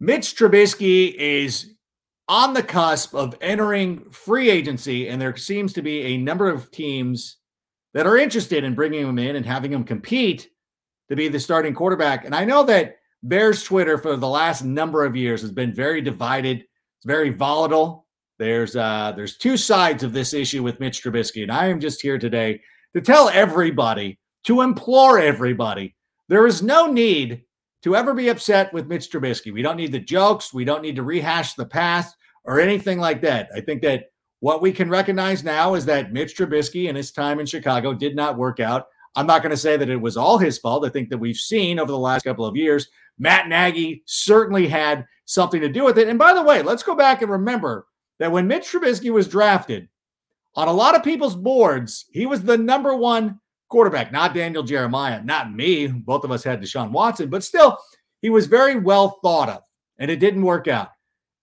Mitch Trubisky is on the cusp of entering free agency, and there seems to be a number of teams that are interested in bringing him in and having him compete to be the starting quarterback. And I know that Bears Twitter for the last number of years has been very divided. It's very volatile. There's uh, there's two sides of this issue with Mitch Trubisky, and I am just here today to tell everybody, to implore everybody, there is no need to ever be upset with Mitch Trubisky. We don't need the jokes. We don't need to rehash the past or anything like that. I think that what we can recognize now is that Mitch Trubisky and his time in Chicago did not work out. I'm not going to say that it was all his fault. I think that we've seen over the last couple of years, Matt Nagy certainly had something to do with it. And by the way, let's go back and remember that when Mitch Trubisky was drafted, on a lot of people's boards, he was the number one quarterback, not Daniel Jeremiah, not me. Both of us had Deshaun Watson, but still, he was very well thought of, and it didn't work out.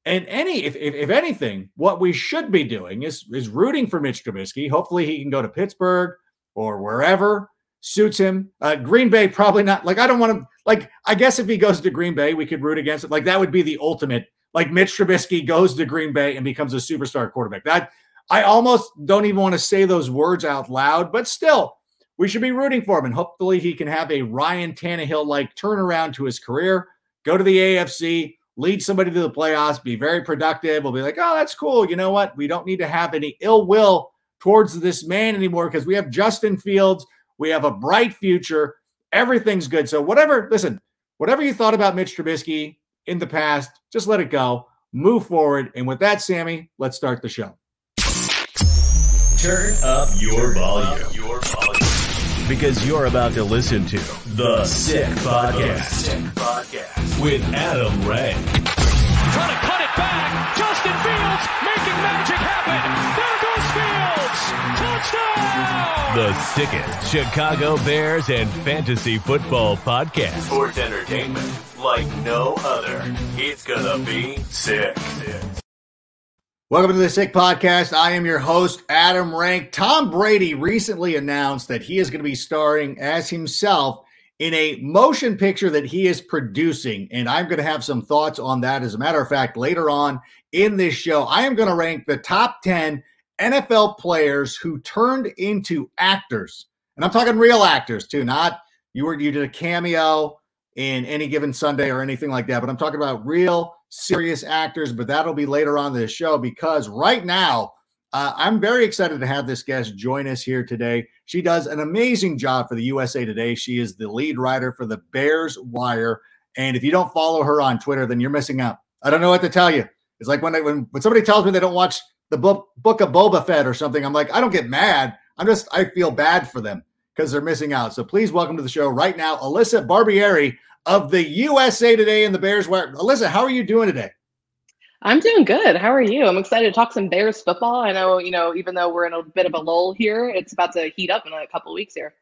And any, if, if, if anything, what we should be doing is is rooting for Mitch Trubisky. Hopefully, he can go to Pittsburgh or wherever suits him. Uh, Green Bay probably not. Like I don't want to. Like I guess if he goes to Green Bay, we could root against it. Like that would be the ultimate. Like Mitch Trubisky goes to Green Bay and becomes a superstar quarterback. That I almost don't even want to say those words out loud, but still, we should be rooting for him. And hopefully he can have a Ryan Tannehill like turnaround to his career, go to the AFC, lead somebody to the playoffs, be very productive. We'll be like, oh, that's cool. You know what? We don't need to have any ill will towards this man anymore because we have Justin Fields. We have a bright future. Everything's good. So, whatever, listen, whatever you thought about Mitch Trubisky in the past, just let it go. Move forward. And with that, Sammy, let's start the show. Turn up your volume. Your volume because you're about to listen to The Sick Podcast, Sick Podcast. with Adam Rank. Trying to cut it back. Justin Fields making magic happen. There goes The Fields. Touchdown. The sickest Chicago Bears and fantasy football podcast. Sports entertainment like no other. It's gonna be sick. sick. Welcome to the Sick Podcast. I am your host, Adam Rank. Tom Brady recently announced that he is going to be starring as himself in a motion picture that he is producing. And I'm going to have some thoughts on that. As a matter of fact, later on in this show, I am going to rank the top 10 NFL players who turned into actors. And I'm talking real actors too, not you were you did a cameo in any given Sunday or anything like that, but I'm talking about real serious actors, but that'll be later on this show because right now, uh, I'm very excited to have this guest join us here today. She does an amazing job for the USA Today. She is the lead writer for the Bears Wire. And if you don't follow her on Twitter, then you're missing out. I don't know what to tell you. It's like when I, when, when somebody tells me they don't watch the book, book of Boba Fett or something, I'm like, I don't get mad. I'm just, I feel bad for them because they're missing out. So please welcome to the show right now, Alyssa Barbieri of the USA Today and the Bears Wire. Alyssa, how are you doing today? I'm doing good. How are you? I'm excited to talk some Bears football. I know, you know, even though we're in a bit of a lull here, it's about to heat up in a couple of weeks here.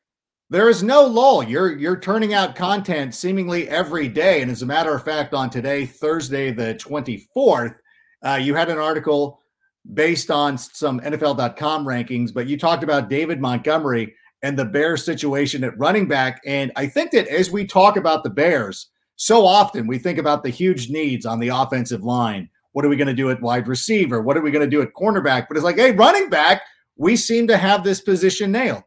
There is no lull. You're you're turning out content seemingly every day, and as a matter of fact, on today, Thursday the 24th, uh, you had an article based on some NFL.com rankings, but you talked about David Montgomery and the Bears situation at running back. And I think that as we talk about the Bears, so often we think about the huge needs on the offensive line. What are we going to do at wide receiver? What are we going to do at cornerback? But it's like, hey, running back, we seem to have this position nailed.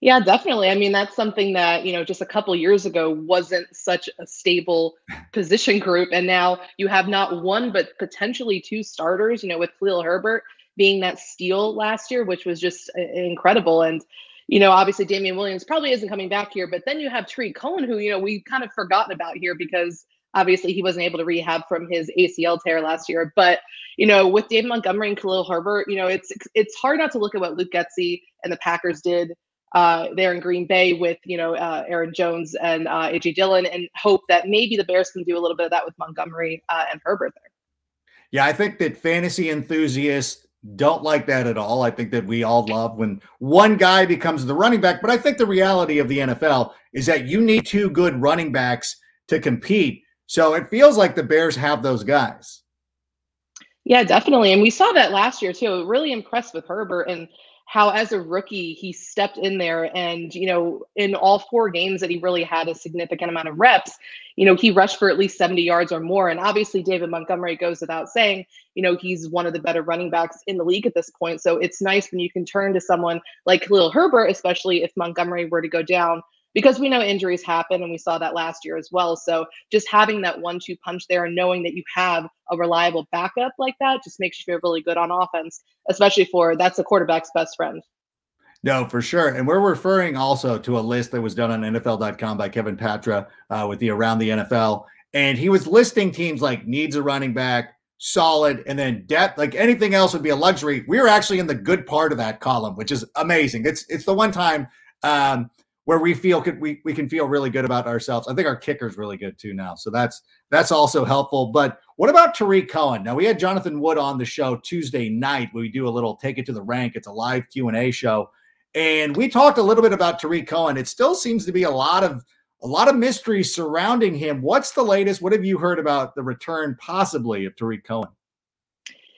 Yeah, definitely. I mean, that's something that, you know, just a couple years ago wasn't such a stable position group. And now you have not one, but potentially two starters, you know, with Khalil Herbert being that steal last year, which was just incredible. And, you know, obviously Damien Williams probably isn't coming back here, but then you have Tarik Cohen, who, you know, we've kind of forgotten about here because obviously he wasn't able to rehab from his ACL tear last year. But, you know, with David Montgomery and Khalil Herbert, you know, it's it's hard not to look at what Luke Getsy and the Packers did uh, there in Green Bay with you know uh, Aaron Jones and uh, AJ Dillon, and hope that maybe the Bears can do a little bit of that with Montgomery uh, and Herbert there. Yeah, I think that fantasy enthusiasts don't like that at all. I think that we all love when one guy becomes the running back, but I think the reality of the NFL is that you need two good running backs to compete. So it feels like the Bears have those guys. Yeah, definitely. And we saw that last year too. Really impressed with Herbert and how as a rookie he stepped in there and you know in all four games that he really had a significant amount of reps you know he rushed for at least 70 yards or more. And obviously david montgomery goes without saying you know he's one of the better running backs in the league at this point. So it's nice when you can turn to someone like khalil herbert especially if montgomery were to go down because we know injuries happen and we saw that last year as well. So just having that one two punch there and knowing that you have a reliable backup like that just makes you feel really good on offense, especially for that's a quarterback's best friend. No, for sure. And we're referring also to a list that was done on NFL.com by Kevin Patra uh, with the Around the NFL. And he was listing teams like needs a running back, solid, and then depth. Like anything else would be a luxury. We are actually in the good part of that column, which is amazing. It's it's the one time um, where we feel could we we can feel really good about ourselves. I think our kicker's really good too now. So that's that's also helpful. But what about Tarik Cohen? Now we had Jonathan Wood on the show Tuesday night. we do a little take it to the rank. It's a live Q&A show. And we talked a little bit about Tarik Cohen. It still seems to be a lot of a lot of mystery surrounding him. What's the latest? What have you heard about the return possibly of Tarik Cohen?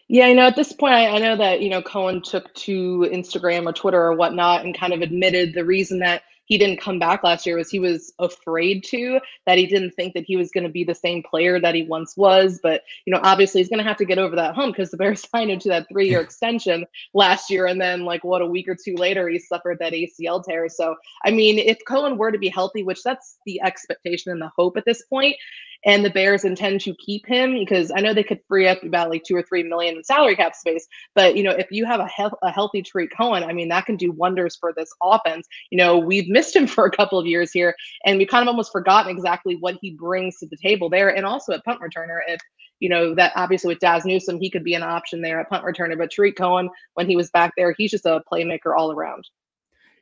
Yeah, you know, at this point, I, I, know that, you know, Cohen took to Instagram or Twitter or whatnot and kind of admitted the reason that he didn't come back last year was he was afraid to that he didn't think that he was going to be the same player that he once was but you know obviously he's going to have to get over that hump because the bears signed him to that three year extension last year and then like what a week or two later he suffered that acl tear. So i mean if cohen were to be healthy which that's the expectation and the hope at this point and the Bears intend to keep him because I know they could free up about like two or three million in salary cap space. But you know, if you have a, he- a healthy Tarik Cohen, I mean, that can do wonders for this offense. You know, we've missed him for a couple of years here, and we kind of almost forgotten exactly what he brings to the table there, and also at punt returner. If you know that obviously with Dazz Newsome, he could be an option there at punt returner. But Tarik Cohen, when he was back there, he's just a playmaker all around.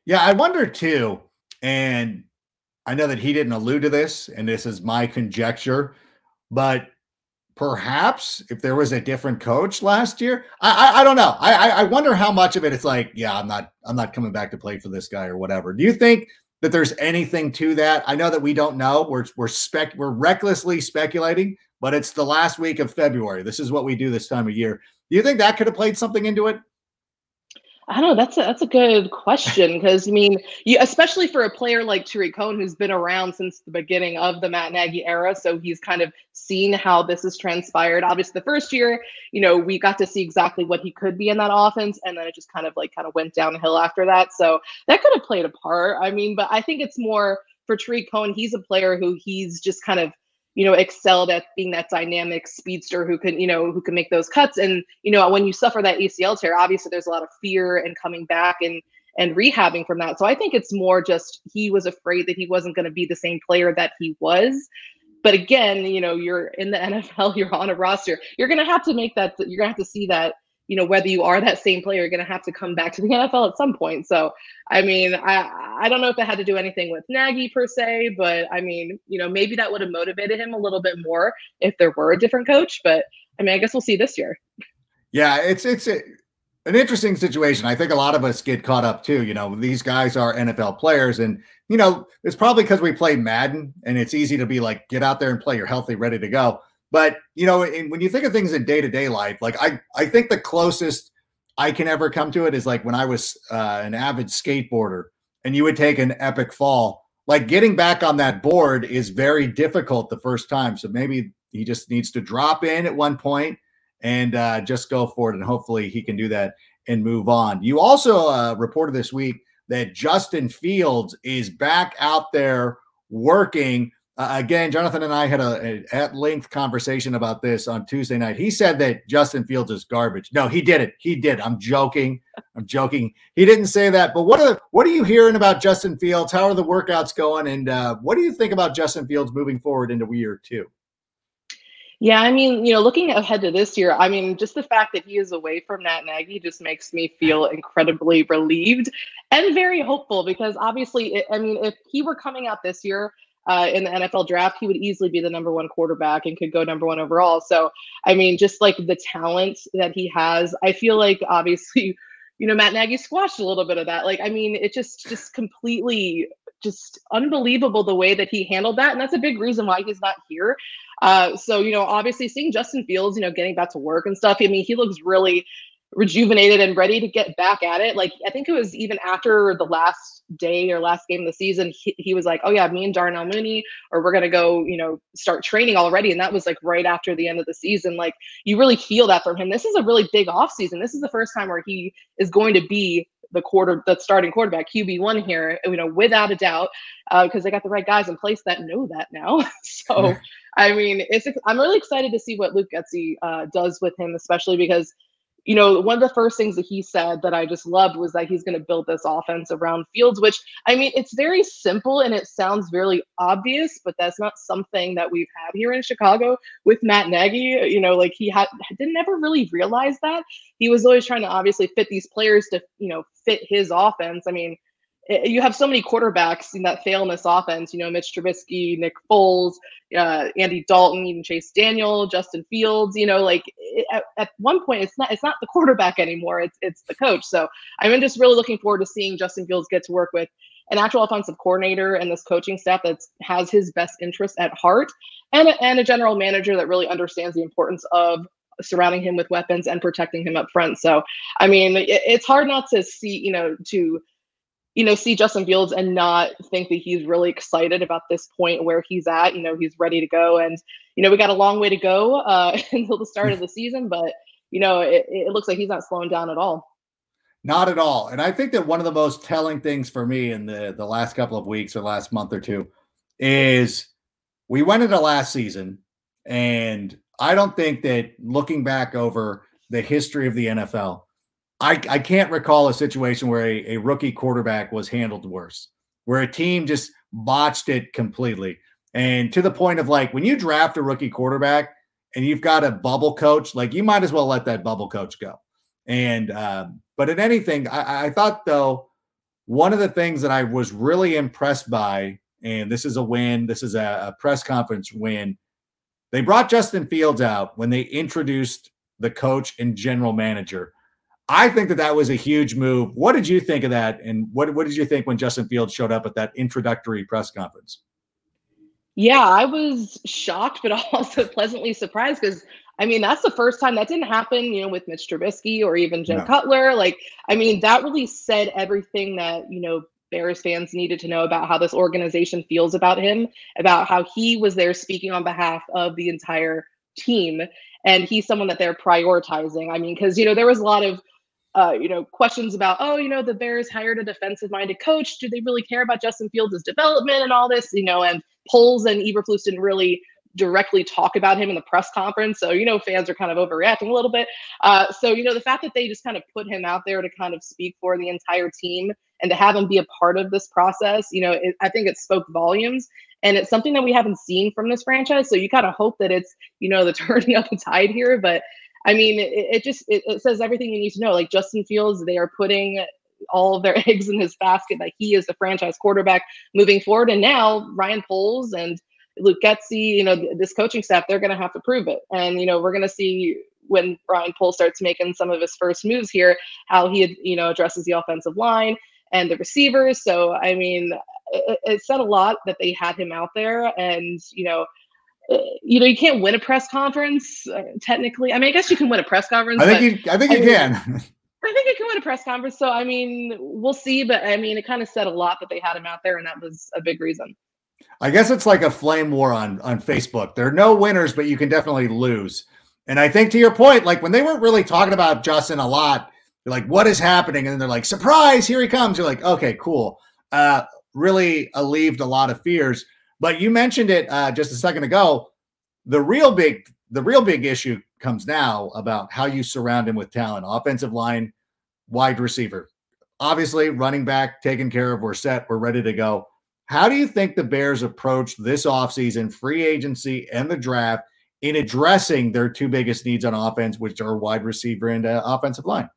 Yeah, I wonder too, and I know that he didn't allude to this, and this is my conjecture, but perhaps if there was a different coach last year, I I, I don't know. I I wonder how much of it it's like, yeah, I'm not I'm not coming back to play for this guy or whatever. Do you think that there's anything to that? I know that we don't know. We're we're spec we're recklessly speculating, but it's the last week of February. This is what we do this time of year. Do you think that could have played something into it? I don't know. That's a, that's a good question because I mean, you, especially for a player like Tarik Cohen, who's been around since the beginning of the Matt Nagy era, so he's kind of seen how this has transpired. Obviously, the first year, you know, we got to see exactly what he could be in that offense, and then it just kind of like kind of went downhill after that. So that could have played a part. I mean, but I think it's more for Tarik Cohen. He's a player who he's just kind of you know, excelled at being that dynamic speedster who can, you know, who can make those cuts. And, you know, when you suffer that ACL tear, obviously there's a lot of fear and coming back and and rehabbing from that. So I think it's more just he was afraid that he wasn't going to be the same player that he was. But again, you know, you're in the NFL, you're on a roster. You're going to have to make that you're going to have to see that you know whether you are that same player you're going to have to come back to the NFL at some point. So I mean I I don't know if it had to do anything with Nagy per se but I mean you know maybe that would have motivated him a little bit more if there were a different coach but I mean I guess we'll see this year. Yeah it's it's a, an interesting situation. I think a lot of us get caught up too you know these guys are NFL players and you know it's probably because we play Madden and it's easy to be like get out there and play you're healthy ready to go but you know, in, when you think of things in day to day life, like I, I think the closest I can ever come to it is like when I was uh, an avid skateboarder, and you would take an epic fall. Like getting back on that board is very difficult the first time. So maybe he just needs to drop in at one point and uh, just go for it, and hopefully he can do that and move on. You also uh, reported this week that Justin Fields is back out there working. Uh, again, Jonathan and I had a, a at length conversation about this on Tuesday night. He said that Justin Fields is garbage. No, he did it. He did. I'm joking. I'm joking. He didn't say that. But what are what are you hearing about Justin Fields? How are the workouts going? And uh, what do you think about Justin Fields moving forward into year two? Yeah, I mean, you know, looking ahead to this year, I mean, just the fact that he is away from Matt Nagy just makes me feel incredibly relieved and very hopeful because obviously, I mean, if he were coming out this year uh, in the NFL draft, he would easily be the number one quarterback and could go number one overall. So, I mean, just like the talent that he has, I feel like obviously, you know, Matt Nagy squashed a little bit of that. Like, I mean, it just just completely just unbelievable the way that he handled that. And that's a big reason why he's not here. Uh, so, you know, obviously seeing Justin Fields, you know, getting back to work and stuff, I mean, he looks really rejuvenated and ready to get back at it. Like, I think it was even after the last day or last game of the season, he, he was like, oh, yeah, me and Darnell Mooney, or we're to go, you know, start training already. And that was like right after the end of the season. Like, you really feel that from him. This is a really big off season. This is the first time where he is going to be the quarter the starting quarterback QB one here, you know, without a doubt, because uh, they got the right guys in place that know that now. so, I mean, it's I'm really excited to see what Luke Getsy uh, does with him, especially because you know, one of the first things that he said that I just loved was that he's going to build this offense around Fields, which I mean, it's very simple and it sounds very obvious, but that's not something that we've had here in Chicago with Matt Nagy. You know, like he had didn't ever really realize that. He was always trying to obviously fit these players to, you know, fit his offense. I mean, you have so many quarterbacks in that fail in this offense. You know, Mitch Trubisky, Nick Foles, uh, Andy Dalton, even Chase Daniel, Justin Fields. You know, like at, at, one point, it's not it's not the quarterback anymore. It's it's the coach. So I'm just really looking forward to seeing Justin Fields get to work with an actual offensive coordinator and this coaching staff that has his best interest at heart, and a, and a general manager that really understands the importance of surrounding him with weapons and protecting him up front. So, I mean, it, it's hard not to see, you know, to you know, see Justin Fields and not think that he's really excited about this point where he's at. You know, he's ready to go, and you know, we got a long way to go uh, until the start of the season, but you know, it, it looks like he's not slowing down at all. Not at all. And I think that one of the most telling things for me in the the last couple of weeks or last month or two is we went into last season, and I don't think that looking back over the history of the NFL I, I can't recall a situation where a, a rookie quarterback was handled worse, where a team just botched it completely. And to the point of like when you draft a rookie quarterback and you've got a bubble coach, like you might as well let that bubble coach go. And um, but in anything, I, I thought though, one of the things that I was really impressed by, and this is a win, this is a, a press conference win. They brought Justin Fields out when they introduced the coach and general manager I think that that was a huge move. What did you think of that? And what, what did you think when Justin Fields showed up at that introductory press conference? Yeah, I was shocked, but also pleasantly surprised because I mean, that's the first time that didn't happen, you know, with Mitch Trubisky or even Jim no. Cutler. Like, I mean, that really said everything that, you know, Bears fans needed to know about how this organization feels about him, about how he was there speaking on behalf of the entire team. And he's someone that they're prioritizing. I mean, because, you know, there was a lot of uh, you know, questions about, oh, you know, the Bears hired a defensive minded coach. Do they really care about Justin Fields' development and all this? You know, and Poles and Eberflus didn't really directly talk about him in the press conference. So, you know, fans are kind of overreacting a little bit. Uh, so, you know, the fact that they just kind of put him out there to kind of speak for the entire team and to have him be a part of this process, you know, it, I think it spoke volumes. And it's something that we haven't seen from this franchise. So you kind of hope that it's, you know, the turning of the tide here. But I mean, it, it just it, it, says everything you need to know. Like Justin Fields, they are putting all of their eggs in his basket that he is the franchise quarterback moving forward. And now Ryan Poles and Luke Getsy, you know, this coaching staff, they're going to have to prove it. And you know, we're going to see when Ryan Poles starts making some of his first moves here, how he you know addresses the offensive line and the receivers. So I mean, it, it said a lot that they had him out there, and you know you know, you can't win a press conference uh, technically. I mean, I guess you can win a press conference. I think you. I think you I mean, can. I think you can win a press conference. So I mean, we'll see. But I mean, it kind of said a lot that they had him out there, and that was a big reason. I guess it's like a flame war on on Facebook. There are no winners, but you can definitely lose. And I think to your point, like when they weren't really talking about Justin a lot You're like, what is happening? And then they're like, surprise, here he comes. You're like, okay, cool. Uh, really alleviated a lot of fears. But you mentioned it uh, just a second ago. The real big, the real big issue comes now about how you surround him with talent, offensive line, wide receiver. Obviously, running back taken care of. We're set. We're ready to go. How do you think the Bears approach this offseason, free agency, and the draft in addressing their two biggest needs on offense, which are wide receiver and uh, offensive line?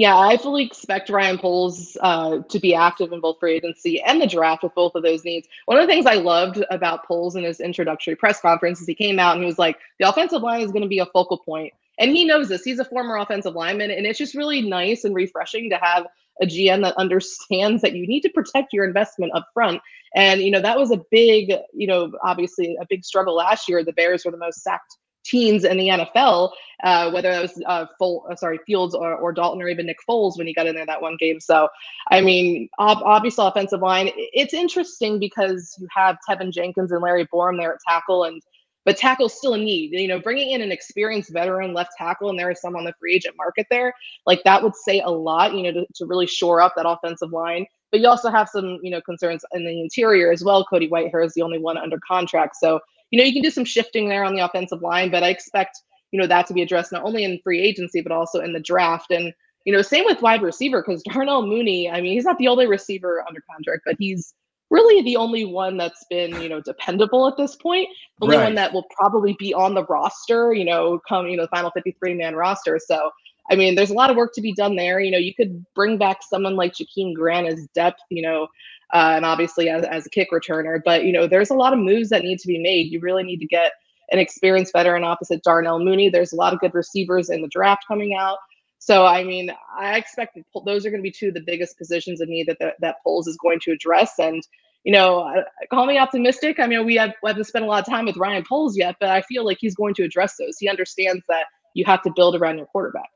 Yeah, I fully expect Ryan Poles uh, to be active in both free agency and the draft with both of those needs. One of the things I loved about Poles in his introductory press conference is he came out and he was like, the offensive line is going to be a focal point. And he knows this. He's a former offensive lineman. And it's just really nice and refreshing to have a GM that understands that you need to protect your investment up front. And, you know, that was a big, you know, obviously a big struggle last year. The Bears were the most sacked teams in the NFL, uh, whether that was uh, full, uh, sorry, Fields or, or Dalton or even Nick Foles when he got in there that one game. So, I mean, ob- obviously, offensive line. It's interesting because you have Teven Jenkins and Larry Borom there at tackle, and but tackle's still a need. You know, bringing in an experienced veteran left tackle, and there is some on the free agent market there, like that would say a lot. You know, to, to really shore up that offensive line. But you also have some, you know, concerns in the interior as well. Cody Whitehair is the only one under contract, so you know, you can do some shifting there on the offensive line, but I expect, you know, that to be addressed not only in free agency, but also in the draft. And, you know, same with wide receiver, because Darnell Mooney, I mean, he's not the only receiver under contract, but he's really the only one that's been, you know, dependable at this point. The only right. one that will probably be on the roster, you know, come, you know, the final 53 man roster. So, I mean, there's a lot of work to be done there. You know, you could bring back someone like Jakeem Grant as depth, you know, uh, and obviously as, as a kick returner. But you know, there's a lot of moves that need to be made. You really need to get an experienced veteran opposite Darnell Mooney. There's a lot of good receivers in the draft coming out. So I mean, I expect those are going to be two of the biggest positions of need that the, that Poles is going to address. And you know, call me optimistic. I mean, we have we haven't spent a lot of time with Ryan Poles yet, but I feel like he's going to address those. He understands that you have to build around your quarterback.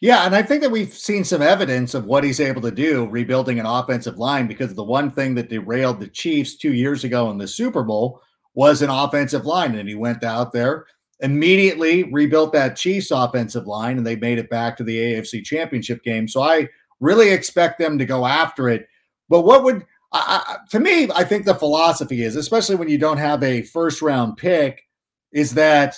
Yeah, and I think that we've seen some evidence of what he's able to do rebuilding an offensive line because the one thing that derailed the Chiefs two years ago in the Super Bowl was an offensive line. And he went out there, immediately rebuilt that Chiefs offensive line, and they made it back to the AFC championship game. So I really expect them to go after it. But what would, I, to me, I think the philosophy is, especially when you don't have a first round pick, is that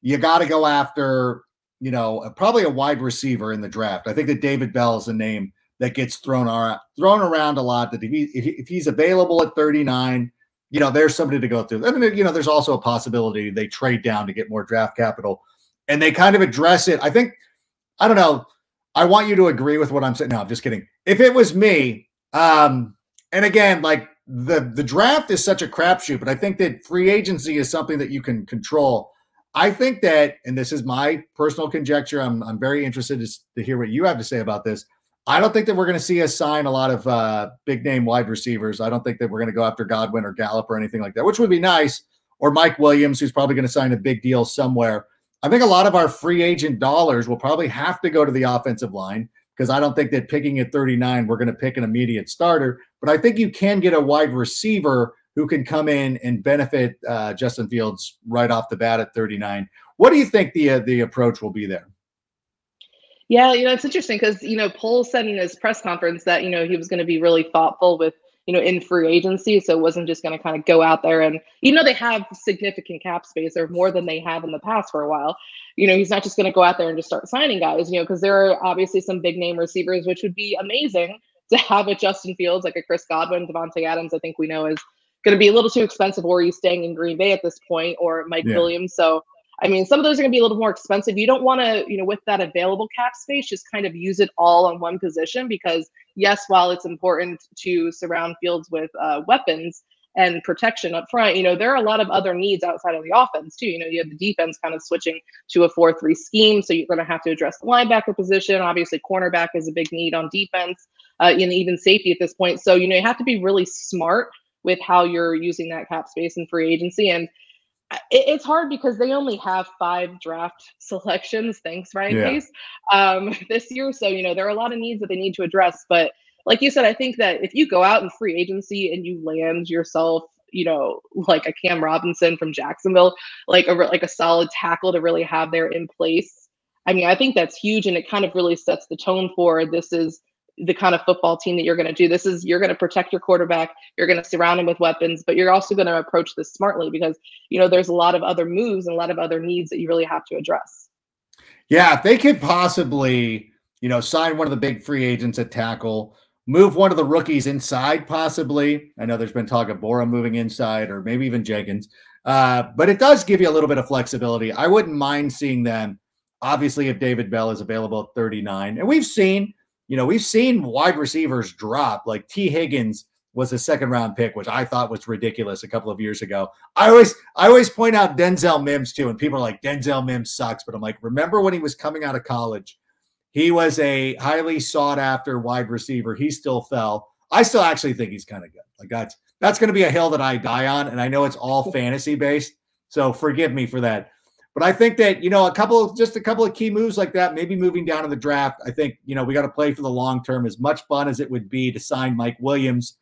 you got to go after you know, probably a wide receiver in the draft. I think that David Bell is a name that gets thrown around, thrown around a lot. That if, he, if he's available at 39, you know, there's somebody to go through. I mean, you know, there's also a possibility they trade down to get more draft capital, and they kind of address it. I think, I don't know. I want you to agree with what I'm saying. No, I'm just kidding. If it was me, um, and again, like the the draft is such a crapshoot, but I think that free agency is something that you can control. I think that, and this is my personal conjecture, I'm, I'm very interested to, to hear what you have to say about this. I don't think that we're going to see us sign a lot of uh, big name wide receivers. I don't think that we're going to go after Godwin or Gallup or anything like that, which would be nice. Or Mike Williams, who's probably going to sign a big deal somewhere. I think a lot of our free agent dollars will probably have to go to the offensive line because I don't think that picking at 39, we're going to pick an immediate starter. But I think you can get a wide receiver who can come in and benefit uh, Justin Fields right off the bat at 39. What do you think the uh, the approach will be there? Yeah, you know, it's interesting because you know, Poles said in his press conference that you know he was going to be really thoughtful with you know in free agency, so it wasn't just going to kind of go out there and even though they have significant cap space or more than they have in the past for a while, you know, he's not just going to go out there and just start signing guys, you know, because there are obviously some big name receivers which would be amazing to have a Justin Fields like a Chris Godwin, Davante Adams. I think we know is going to be a little too expensive, or he's staying in Green Bay at this point, or Mike yeah. Williams. So, I mean, some of those are going to be a little more expensive. You don't want to, you know, with that available cap space, just kind of use it all on one position because, yes, while it's important to surround Fields with uh, weapons and protection up front, you know, there are a lot of other needs outside of the offense too. You know, you have the defense kind of switching to a 4 3 scheme. So you're going to have to address the linebacker position. Obviously, cornerback is a big need on defense, uh, and even safety at this point. So, you know, you have to be really smart with how you're using that cap space and free agency. And it, it's hard because they only have five draft selections. Thanks, Ryan yeah. Pace, um, this year. So, you know, there are a lot of needs that they need to address. But like you said, I think that if you go out in free agency and you land yourself, you know, like a Cam Robinson from Jacksonville, like a like a solid tackle to really have there in place. I mean, I think that's huge, and it kind of really sets the tone for this is the kind of football team that you're going to do. This is you're going to protect your quarterback, you're going to surround him with weapons, but you're also going to approach this smartly because you know there's a lot of other moves and a lot of other needs that you really have to address. Yeah, if they could possibly, you know, sign one of the big free agents at tackle, move one of the rookies inside, possibly. I know there's been talk of Borom moving inside, or maybe even Jenkins. Uh, but it does give you a little bit of flexibility. I wouldn't mind seeing them. Obviously, if David Bell is available at 39, and we've seen, you know, we've seen wide receivers drop. Like Tee Higgins was a second round pick, which I thought was ridiculous a couple of years ago. I always, I always point out Denzel Mims too, and people are like, Denzel Mims sucks. But I'm like, remember when he was coming out of college? He was a highly sought after wide receiver. He still fell. I still actually think he's kind of good. Like that's that's going to be a hill that I die on, and I know it's all fantasy based. So forgive me for that. But I think that you know a couple, of, just a couple of key moves like that, maybe moving down in the draft. I think you know we got to play for the long term. As much fun as it would be to sign Mike Williams,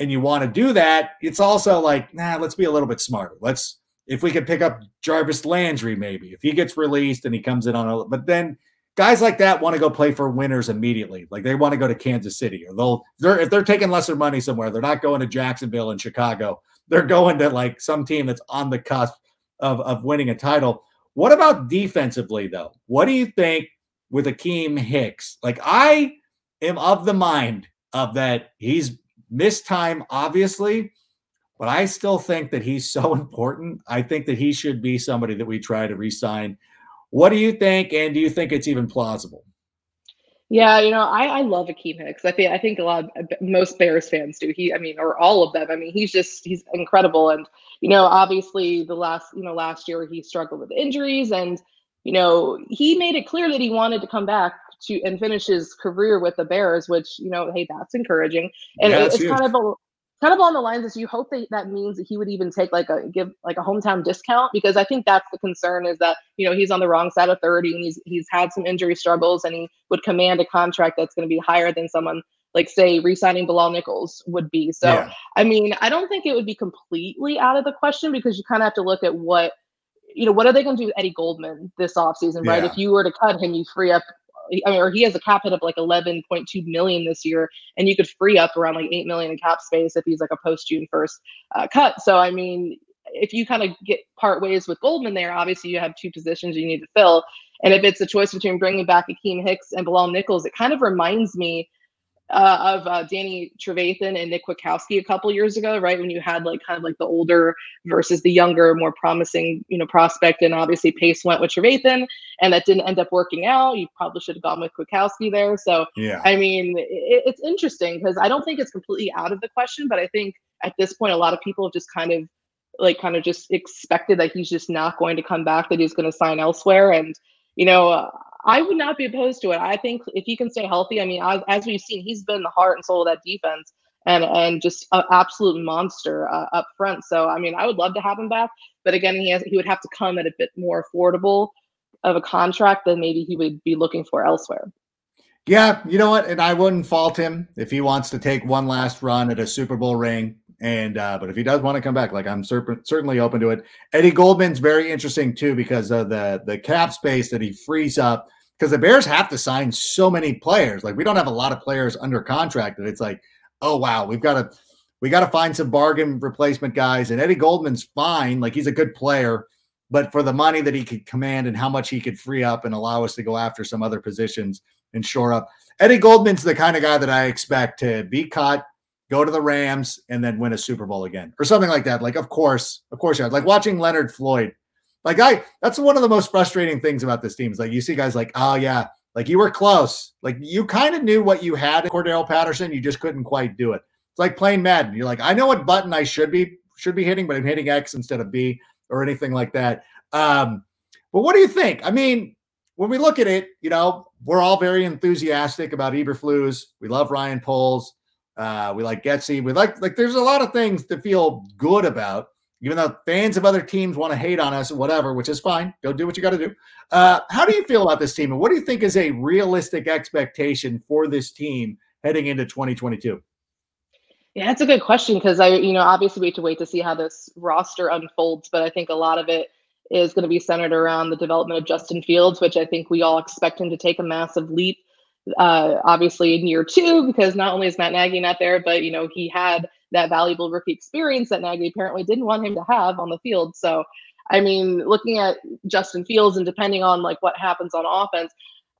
and you want to do that, it's also like, nah, let's be a little bit smarter. Let's if we could pick up Jarvis Landry, maybe if he gets released and he comes in on a, but then guys like that want to go play for winners immediately. Like they want to go to Kansas City or they'll they're if they're taking lesser money somewhere, they're not going to Jacksonville and Chicago. They're going to like some team that's on the cusp of, of winning a title. What about defensively though? What do you think with Akiem Hicks? Like I am of the mind of that he's missed time, obviously, but I still think that he's so important. I think that he should be somebody that we try to re-sign what do you think? And do you think it's even plausible? Yeah, you know, I, I love Akiem Hicks. I think I think a lot of most Bears fans do. He, I mean, or all of them. I mean, he's just he's incredible. And you know, obviously the last you know last year he struggled with injuries, and you know he made it clear that he wanted to come back to and finish his career with the Bears, which you know, hey, that's encouraging. And yeah, it's huge. kind of a kind of along the lines is you hope that that means that he would even take like a give like a hometown discount because I think that's the concern is that you know he's on the wrong side of 30 and he's he's had some injury struggles and he would command a contract that's going to be higher than someone like say re-signing Bilal Nichols would be. So yeah. I mean, I don't think it would be completely out of the question because you kind of have to look at what you know, what are they going to do with Eddie Goldman this offseason, right? Yeah. If you were to cut him, you free up I mean, or he has a cap hit of like 11.2 million this year, and you could free up around like 8 million in cap space if he's like a post June 1st uh, cut. So, I mean, if you kind of get part ways with Goldman there, obviously you have two positions you need to fill. And if it's a choice between bringing back Akiem Hicks and Bilal Nichols, it kind of reminds me uh, of uh, Danny Trevathan and Nick Kwiatkowski a couple years ago, right? When you had like kind of like the older versus the younger, more promising, you know, prospect, and obviously Pace went with Trevathan, and that didn't end up working out. You probably should have gone with Kwiatkowski there. So, yeah, I mean, it, it's interesting because I don't think it's completely out of the question, but I think at this point, a lot of people have just kind of like kind of just expected that he's just not going to come back, that he's going to sign elsewhere, and you know, I would not be opposed to it. I think if he can stay healthy, I mean, as, as we've seen, he's been the heart and soul of that defense and and just an absolute monster uh, up front. So I mean, I would love to have him back, but again, he has he would have to come at a bit more affordable of a contract than maybe he would be looking for elsewhere. Yeah, you know what? And I wouldn't fault him if he wants to take one last run at a Super Bowl ring. And uh, but if he does want to come back, like I'm cer- certainly open to it. Eddie Goldman's very interesting too because of the the cap space that he frees up. Because the Bears have to sign so many players. Like we don't have a lot of players under contract that it's like, oh wow, we've got to we got to find some bargain replacement guys. And Eddie Goldman's fine, like he's a good player, but for the money that he could command and how much he could free up and allow us to go after some other positions and shore up. Eddie Goldman's the kind of guy that I expect to be cut go to the Rams, and then win a Super Bowl again, or something like that. Like, of course, of course, yeah. Like watching Leonard Floyd. Like, I that's one of the most frustrating things about this team is like you see guys like, oh yeah, like you were close, like you kind of knew what you had, Cordarrelle Patterson, you just couldn't quite do it. It's like playing Madden. You're like, I know what button I should be should be hitting, but I'm hitting X instead of B or anything like that. Um, but what do you think? I mean, when we look at it, you know, we're all very enthusiastic about Eberflus. We love Ryan Poles. Uh, we like Getsy. We like like there's a lot of things to feel good about, even though fans of other teams want to hate on us or whatever, which is fine. Go do what you got to do. Uh, how do you feel about this team, and what do you think is a realistic expectation for this team heading into 2022? Yeah, that's a good question because I, you know, obviously we have to wait to see how this roster unfolds, but I think a lot of it is going to be centered around the development of Justin Fields, which I think we all expect him to take a massive leap. Uh, obviously in year two, because not only is Matt Nagy not there, but you know he had that valuable rookie experience that Nagy apparently didn't want him to have on the field. So, I mean, looking at Justin Fields and depending on like what happens on offense,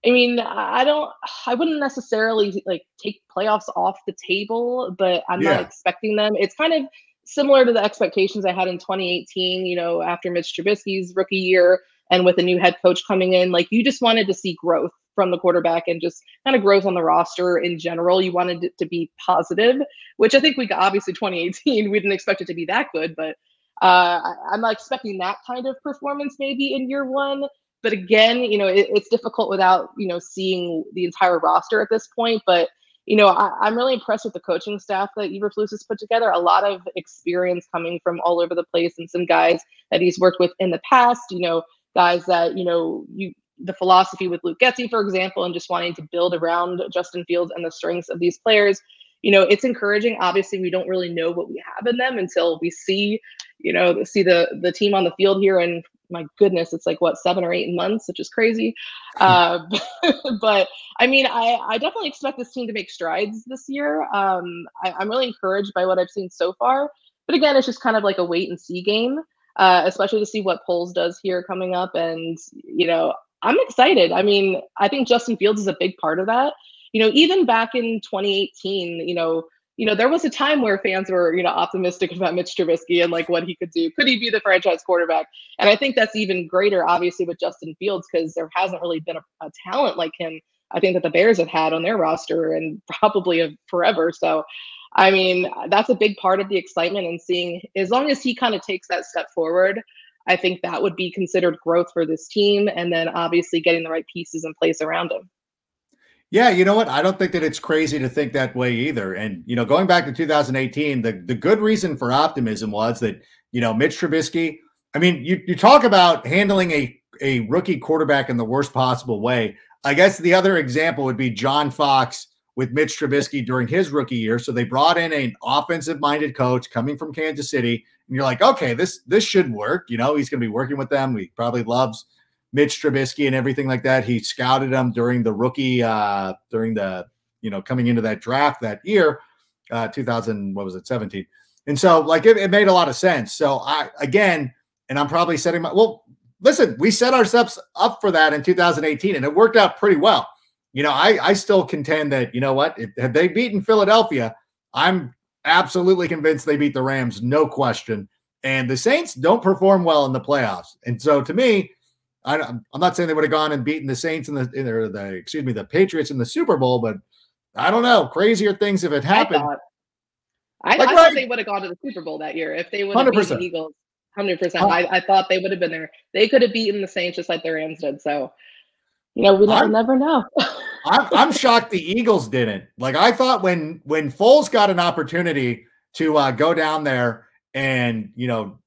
I mean, I don't, I wouldn't necessarily like take playoffs off the table, but I'm yeah. not expecting them. It's kind of similar to the expectations I had in 2018, you know, after Mitch Trubisky's rookie year and with a new head coach coming in. Like you just wanted to see growth from the quarterback and just kind of growth on the roster in general. You wanted it to be positive, which I think we got obviously 2018. We didn't expect it to be that good, but uh, I'm not expecting that kind of performance maybe in year one. But again, you know, it, it's difficult without, you know, seeing the entire roster at this point. But you know, I, am really impressed with the coaching staff that Eberflus has put together. A lot of experience coming from all over the place, and some guys that he's worked with in the past. You know, guys that you know you the philosophy with Luke Getsy, for example, and just wanting to build around Justin Fields and the strengths of these players. You know, it's encouraging. Obviously, we don't really know what we have in them until we see, you know, see the the team on the field here And my goodness, it's like what seven or eight months, which is crazy. Uh, but I mean, I, I definitely expect this team to make strides this year. Um, I, I'm really encouraged by what I've seen so far. But again, it's just kind of like a wait and see game, uh, especially to see what Poles does here coming up. And you know, I'm excited. I mean, I think Justin Fields is a big part of that. You know, even back in 2018, you know, you know, there was a time where fans were, you know, optimistic about Mitch Trubisky and like what he could do. Could he be the franchise quarterback? And I think that's even greater, obviously, with Justin Fields because there hasn't really been a, a, talent like him. I think that the Bears have had on their roster and probably forever. So, I mean, that's a big part of the excitement and seeing as long as he kind of takes that step forward. I think that would be considered growth for this team, and then obviously getting the right pieces in place around him. Yeah, you know what? I don't think that it's crazy to think that way either. And you know, going back to 2018, the the good reason for optimism was that you know Mitch Trubisky. I mean, you you talk about handling a a rookie quarterback in the worst possible way. I guess the other example would be John Fox with Mitch Trubisky during his rookie year. So they brought in an offensive minded coach coming from Kansas City, and you're like, okay, this this should work. You know, he's going to be working with them. He probably loves Mitch Trubisky and everything like that. He scouted him during the rookie, uh, during the, you know, coming into that draft that year, uh, 2000, what was it, 17. And so, like, it, it made a lot of sense. So, I, again, and I'm probably setting my, well, listen, we set ourselves up for that in 2018 and it worked out pretty well. You know, I, I still contend that, you know what, if, have they beaten Philadelphia, I'm absolutely convinced they beat the Rams, no question. And the Saints don't perform well in the playoffs. And so, to me, I, am not saying they would have gone and beaten the Saints in the, in the, the excuse me the Patriots in the Super Bowl, but I don't know. Crazier things if it happened. I thought, I, like, I thought they would have gone to the Super Bowl that year if they would have beaten the Eagles. Hundred percent. I, I thought they would have been there. They could have beaten the Saints just like the Rams did. So, you know, we never, never know. I'm, I'm shocked the Eagles didn't. Like I thought when when Foles got an opportunity to uh, go down there and you know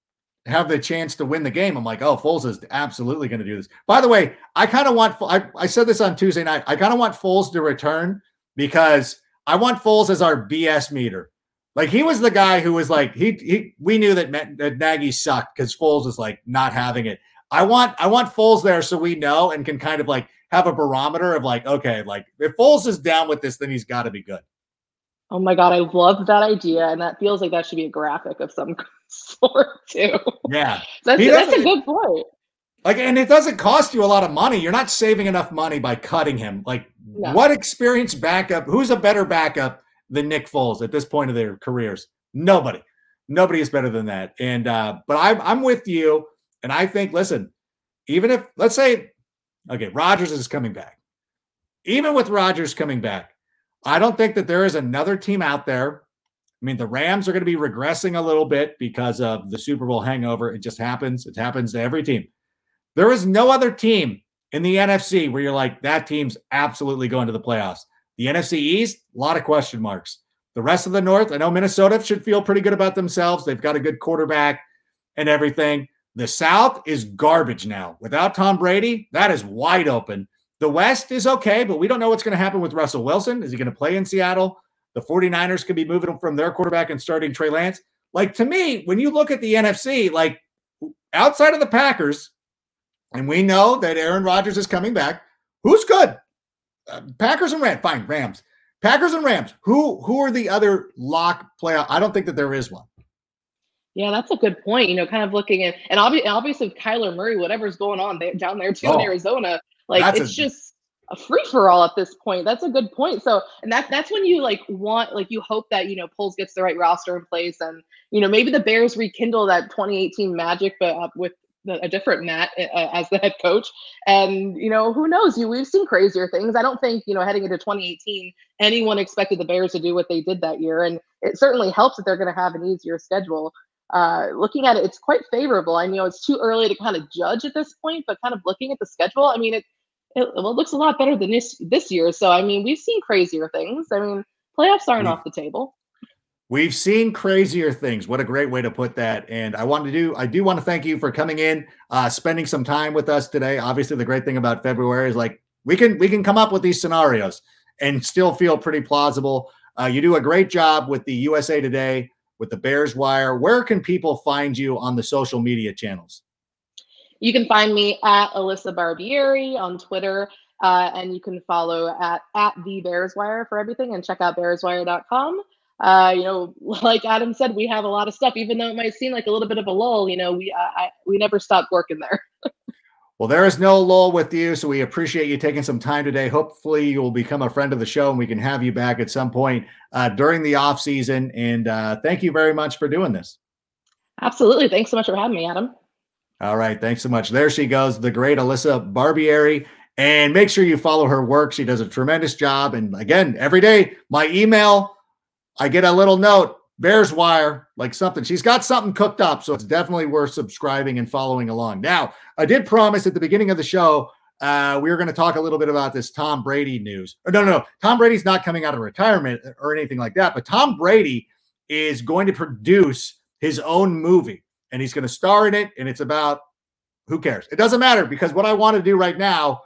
have the chance to win the game. I'm like, oh, Foles is absolutely going to do this. By the way, I kind of want, I, I said this on Tuesday night, I kind of want Foles to return because I want Foles as our BS meter. Like he was the guy who was like, he, he we knew that, that Nagy sucked because Foles was like not having it. I want, I want Foles there so we know and can kind of like have a barometer of like, okay, like if Foles is down with this, then he's got to be good. Oh my god, I love that idea, and that feels like that should be a graphic of some sort too. Yeah, that's, that's a good point. Like, and it doesn't cost you a lot of money. You're not saving enough money by cutting him. Like, no. what experienced backup? Who's a better backup than Nick Foles at this point of their careers? Nobody. Nobody is better than that. And uh, but I'm I'm with you, and I think listen, even if let's say, okay, Rodgers is coming back. Even with Rodgers coming back, I don't think that there is another team out there. I mean, the Rams are going to be regressing a little bit because of the Super Bowl hangover. It just happens. It happens to every team. There is no other team in the NFC where you're like, that team's absolutely going to the playoffs. The NFC East, a lot of question marks. The rest of the North, I know Minnesota should feel pretty good about themselves. They've got a good quarterback and everything. The South is garbage now. Without Tom Brady, that is wide open. The West is okay, but we don't know what's going to happen with Russell Wilson. Is he going to play in Seattle? The 49ers could be moving from their quarterback and starting Trey Lance. Like to me, when you look at the NFC, like outside of the Packers, And we know that Aaron Rodgers is coming back. Who's good? Uh, Packers and Rams. Fine, Rams. Packers and Rams. Who who are the other lock playoff? I don't think that there is one. Yeah, that's a good point. You know, kind of looking at and obviously, obviously Kyler Murray, whatever's going on down there too oh, in Arizona, like it's a, just a free for all at this point. That's a good point. So, and that that's when you like want like you hope that you know Poles gets the right roster in place, and you know maybe the Bears rekindle that 2018 magic, but uh, with the, a different Matt uh, as the head coach. And you know who knows? You we've seen crazier things. I don't think you know heading into 2018 anyone expected the Bears to do what they did that year, and it certainly helps that they're going to have an easier schedule. Uh, looking at it, it's quite favorable. I know it's too early to kind of judge at this point, but kind of looking at the schedule, I mean, it it, well, it looks a lot better than this this year. So I mean, we've seen crazier things. I mean, playoffs aren't off the table. We've seen crazier things. What a great way to put that. And I want to do, I do want to thank you for coming in, uh, spending some time with us today. Obviously, the great thing about February is like we can we can come up with these scenarios and still feel pretty plausible. Uh, you do a great job with the USA Today, with the Bears Wire. Where can people find you on the social media channels? You can find me at Alyssa Barbieri on Twitter. Uh, and you can follow at, at the Bears Wire for everything and check out bearswire.com. Uh, you know, like Adam said, we have a lot of stuff, even though it might seem like a little bit of a lull, you know, we, I, we never stop working there. well, there is no lull with you. So we appreciate you taking some time today. Hopefully you will become a friend of the show and we can have you back at some point uh, during the off season. And uh, thank you very much for doing this. Absolutely. Thanks so much for having me, Adam. All right. Thanks so much. There she goes, the great Alyssa Barbieri. And make sure you follow her work. She does a tremendous job. And again, every day, my email, I get a little note, Bears Wire, like something. She's got something cooked up. So it's definitely worth subscribing and following along. Now, I did promise at the beginning of the show, uh, we were going to talk a little bit about this Tom Brady news. Or no, no, no. Tom Brady's not coming out of retirement or anything like that. But Tom Brady is going to produce his own movie and he's going to star in it. And it's about who cares? It doesn't matter because what I want to do right now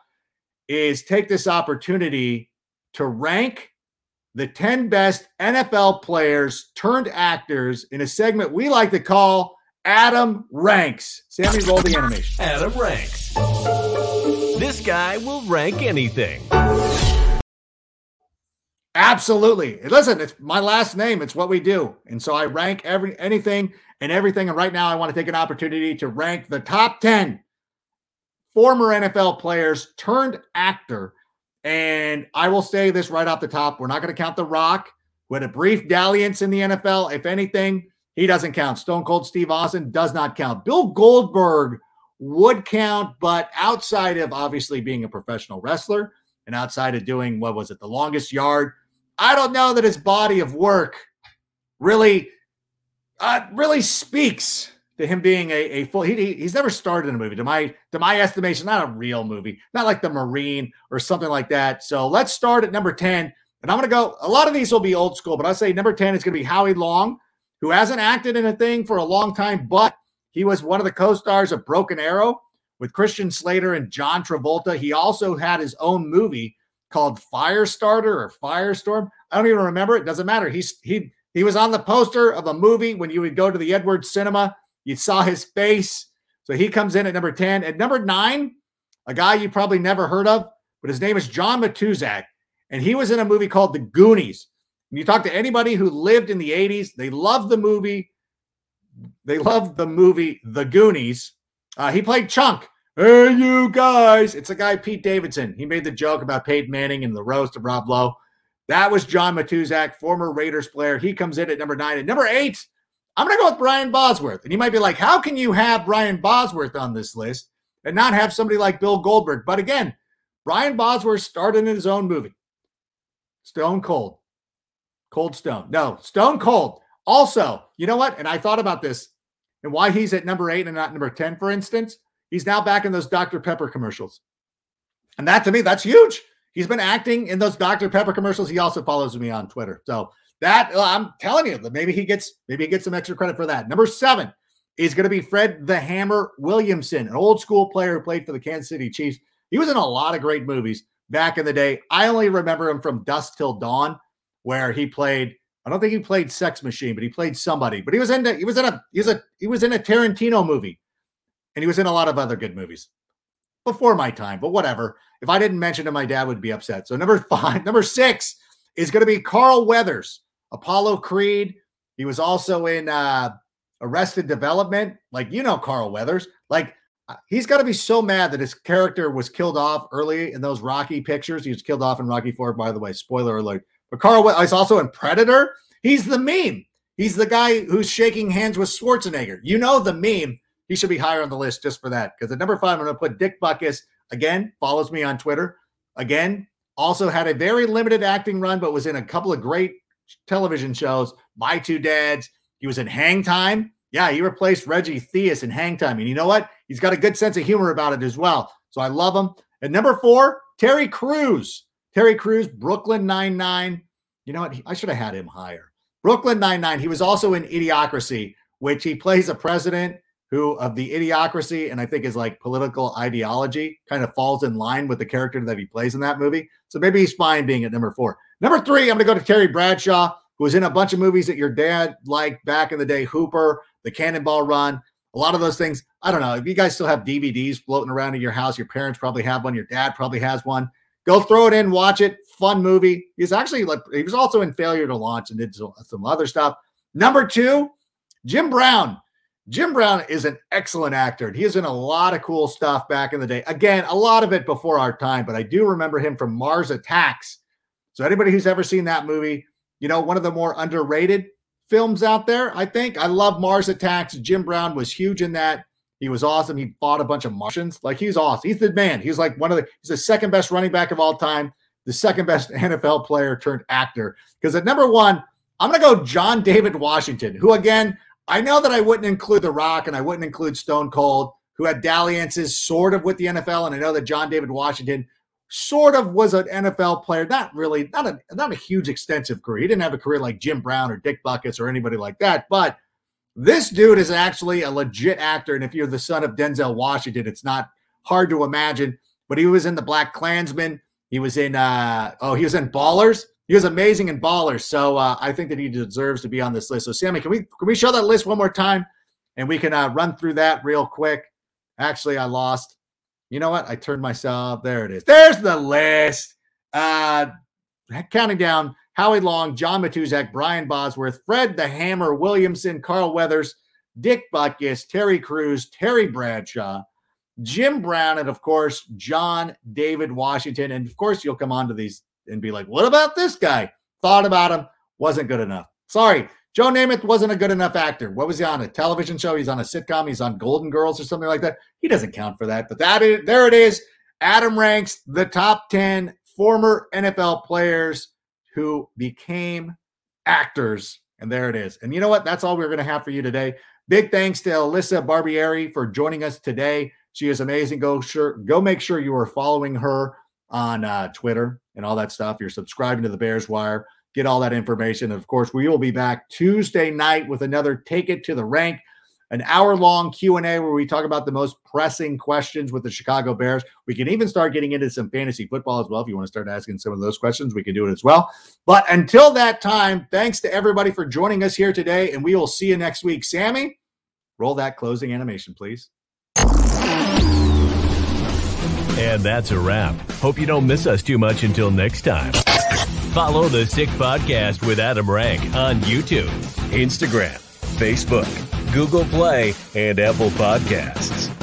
is take this opportunity to rank the 10 best NFL players turned actors in a segment we like to call Adam Ranks. Sammy, roll the animation. Adam Ranks. This guy will rank anything. Absolutely. Listen, it's my last name. It's what we do. And so I rank every anything and everything. And right now, I want to take an opportunity to rank the top 10 former NFL players turned actor. And I will say this right off the top we're not going to count The Rock, who had a brief dalliance in the NFL. If anything, he doesn't count. Stone Cold Steve Austin does not count. Bill Goldberg would count, but outside of obviously being a professional wrestler and outside of doing what was it, the longest yard, I don't know that his body of work really uh, really speaks to him being a, a full. He, he's never started in a movie, to my to my estimation, not a real movie, not like The Marine or something like that. So let's start at number ten, and I'm going to go. A lot of these will be old school, but I say number ten is going to be Howie Long, who hasn't acted in a thing for a long time, but he was one of the co-stars of Broken Arrow with Christian Slater and John Travolta. He also had his own movie called Firestarter or Firestorm. I don't even remember. It doesn't matter. He's he he was on the poster of a movie when you would go to the Edwards Cinema. You saw his face. So he comes in at number 10. At number nine, a guy you probably never heard of, but his name is John Matuszak. And he was in a movie called The Goonies. You talk to anybody who lived in the 80s, they love the movie. They love the movie The Goonies. Uh, he played Chunk. Hey, you guys. It's a guy, Pete Davidson. He made the joke about Peyton Manning and the roast of Rob Lowe. That was John Matuszak, former Raiders player. He comes in at number nine. At number eight, I'm going to go with Brian Bosworth. And you might be like, how can you have Brian Bosworth on this list and not have somebody like Bill Goldberg? But again, Brian Bosworth started in his own movie, Stone Cold. Cold Stone. No, Stone Cold. Also, you know what? And I thought about this and why he's at number eight and not number 10, for instance. He's now back in those Dr. Pepper commercials. And that to me, that's huge. He's been acting in those Dr. Pepper commercials. He also follows me on Twitter. So that I'm telling you that maybe he gets maybe he gets some extra credit for that. Number seven is going to be Fred the Hammer Williamson, an old school player who played for the Kansas City Chiefs. He was in a lot of great movies back in the day. I only remember him from Dusk Till Dawn, where he played. I don't think he played Sex Machine, but he played somebody. But he was in he was in a he was a he was in a Tarantino movie, and he was in a lot of other good movies. before my time, but whatever. If I didn't mention him, my dad would be upset. So number five, number six is going to be Carl Weathers, Apollo Creed. He was also in uh, Arrested Development. Like, you know, Carl Weathers. Like, uh, he's got to be so mad that his character was killed off early in those Rocky pictures. He was killed off in Rocky Four, by the way. Spoiler alert. But Carl is also in Predator. He's the meme. He's the guy who's shaking hands with Schwarzenegger. You know the meme. He should be higher on the list just for that. Because at number five, I'm going to put Dick Butkus. Again, follows me on Twitter. Again, also had a very limited acting run, but was in a couple of great television shows. My Two Dads. He was in Hang Time. Yeah, he replaced Reggie Theus in Hang Time. And you know what? He's got a good sense of humor about it as well. So I love him. And number four, Terry Crews. Terry Crews, Brooklyn Nine-Nine. You know what? I should have had him higher. Brooklyn Nine-Nine. He was also in Idiocracy, which he plays a president who of the idiocracy and I think is like political ideology kind of falls in line with the character that he plays in that movie. So maybe he's fine being at number four. Number three, I'm to go to Terry Bradshaw, who was in a bunch of movies that your dad liked back in the day Hooper, The Cannonball Run, a lot of those things. I don't know. If you guys still have DVDs floating around in your house, your parents probably have one, your dad probably has one. Go throw it in, watch it. Fun movie. He's actually like, he was also in Failure to Launch and did some other stuff. Number two, Jim Brown. Jim Brown is an excellent actor. And he in a lot of cool stuff back in the day. Again, a lot of it before our time, but I do remember him from Mars Attacks. So anybody who's ever seen that movie, you know, one of the more underrated films out there, I think. I love Mars Attacks. Jim Brown was huge in that. He was awesome. He fought a bunch of Martians. Like he's awesome. He's the man. He's like one of the he's the second best running back of all time, the second best NFL player turned actor. Because at number one, I'm gonna go John David Washington, who again I know that I wouldn't include The Rock and I wouldn't include Stone Cold, who had dalliances sort of with the NFL. And I know that John David Washington sort of was an NFL player, not really, not a not a huge extensive career. He didn't have a career like Jim Brown or Dick Butkus or anybody like that. But this dude is actually a legit actor. And if you're the son of Denzel Washington, it's not hard to imagine. But he was in the Black Klansman. He was in uh oh, he was in Ballers. He was amazing and baller. So uh, I think that he deserves to be on this list. So Sammy, can we can we show that list one more time, and we can uh, run through that real quick? Actually, I lost. You know what? I turned myself. There it is. There's the list. Uh, counting down: Howie Long, John Matuszak, Brian Bosworth, Fred the Hammer Williamson, Carl Weathers, Dick Butkus, Terry Crews, Terry Bradshaw, Jim Brown, and of course John David Washington. And of course, you'll come on to these and be like, what about this guy? Thought about him, wasn't good enough. Sorry, Joe Namath wasn't a good enough actor. What was he on? A television show? He's on a sitcom. He's on Golden Girls or something like that. He doesn't count for that. But that is, there it is. Adam ranks the top 10 former NFL players who became actors. And there it is. And you know what? That's all we're going to have for you today. Big thanks to Alyssa Barbieri for joining us today. She is amazing. Go sure go make sure you are following her on uh, Twitter and all that stuff. You're subscribing to the Bears Wire. Get all that information. of course, we will be back Tuesday night with another Take It to the Rank, an hour-long Q&A where we talk about the most pressing questions with the Chicago Bears. We can even start getting into some fantasy football as well. If you want to start asking some of those questions, we can do it as well. But until that time, thanks to everybody for joining us here today, and we will see you next week. Sammy, roll that closing animation, please. And that's a wrap. Hope you don't miss us too much until next time. Follow the Sick Podcast with Adam Rank on YouTube, Instagram, Facebook, Google Play, and Apple Podcasts.